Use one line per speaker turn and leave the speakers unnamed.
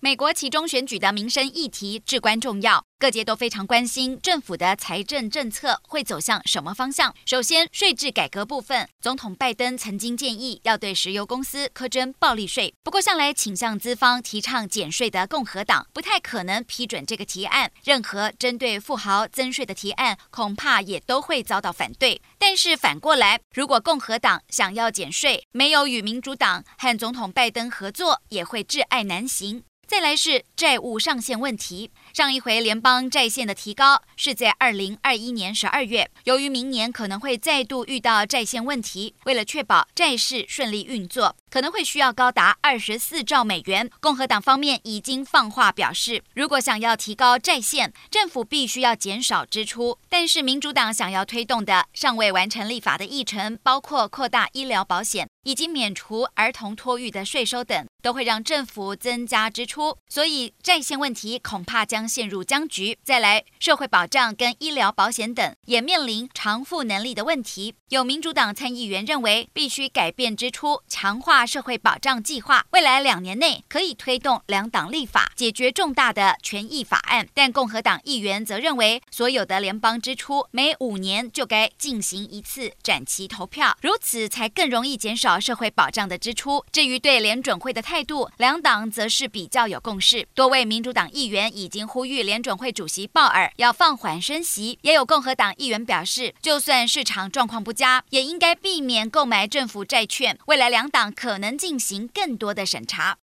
美国其中选举的民生议题至关重要，各界都非常关心政府的财政政策会走向什么方向。首先，税制改革部分，总统拜登曾经建议要对石油公司课征暴利税。不过，向来倾向资方提倡减税的共和党不太可能批准这个提案。任何针对富豪增税的提案，恐怕也都会遭到反对。但是反过来，如果共和党想要减税，没有与民主党和总统拜登合作，也会窒碍难行。再来是债务上限问题。上一回联邦债限的提高是在二零二一年十二月，由于明年可能会再度遇到债限问题，为了确保债市顺利运作，可能会需要高达二十四兆美元。共和党方面已经放话表示，如果想要提高债限，政府必须要减少支出。但是民主党想要推动的尚未完成立法的议程，包括扩大医疗保险以及免除儿童托育的税收等，都会让政府增加支出。所以债线问题恐怕将陷入僵局。再来，社会保障跟医疗保险等也面临偿付能力的问题。有民主党参议员认为，必须改变支出，强化社会保障计划。未来两年内可以推动两党立法，解决重大的权益法案。但共和党议员则认为，所有的联邦支出每五年就该进行一次展期投票，如此才更容易减少。社会保障的支出。至于对联准会的态度，两党则是比较有共识。多位民主党议员已经呼吁联准会主席鲍尔要放缓升息，也有共和党议员表示，就算市场状况不佳，也应该避免购买政府债券。未来两党可能进行更多的审查。